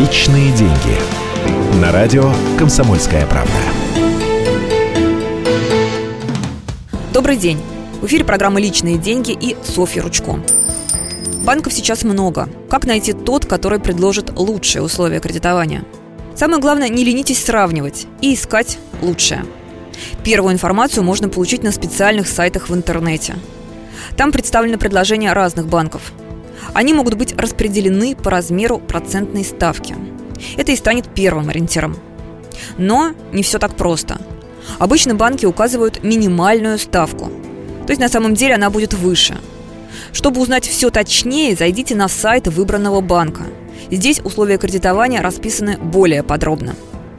Личные деньги. На радио Комсомольская правда. Добрый день. В эфире программа «Личные деньги» и Софья Ручко. Банков сейчас много. Как найти тот, который предложит лучшие условия кредитования? Самое главное, не ленитесь сравнивать и искать лучшее. Первую информацию можно получить на специальных сайтах в интернете. Там представлены предложения разных банков. Они могут быть распределены по размеру процентной ставки. Это и станет первым ориентиром. Но не все так просто. Обычно банки указывают минимальную ставку. То есть на самом деле она будет выше. Чтобы узнать все точнее, зайдите на сайт выбранного банка. Здесь условия кредитования расписаны более подробно.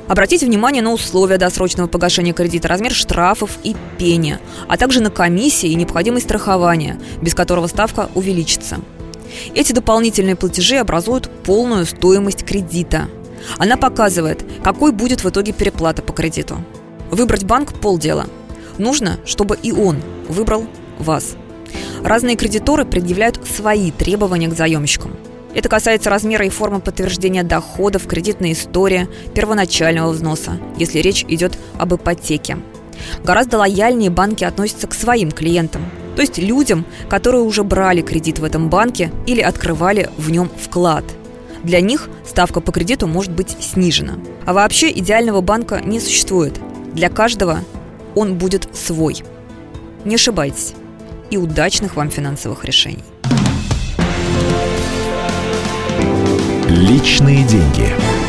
Обратите внимание на условия досрочного погашения кредита, размер штрафов и пени, а также на комиссии и необходимость страхования, без которого ставка увеличится. Эти дополнительные платежи образуют полную стоимость кредита. Она показывает, какой будет в итоге переплата по кредиту. Выбрать банк – полдела. Нужно, чтобы и он выбрал вас. Разные кредиторы предъявляют свои требования к заемщикам. Это касается размера и формы подтверждения доходов, кредитной истории, первоначального взноса, если речь идет об ипотеке. Гораздо лояльнее банки относятся к своим клиентам, то есть людям, которые уже брали кредит в этом банке или открывали в нем вклад. Для них ставка по кредиту может быть снижена. А вообще идеального банка не существует. Для каждого он будет свой. Не ошибайтесь. И удачных вам финансовых решений. Личные деньги.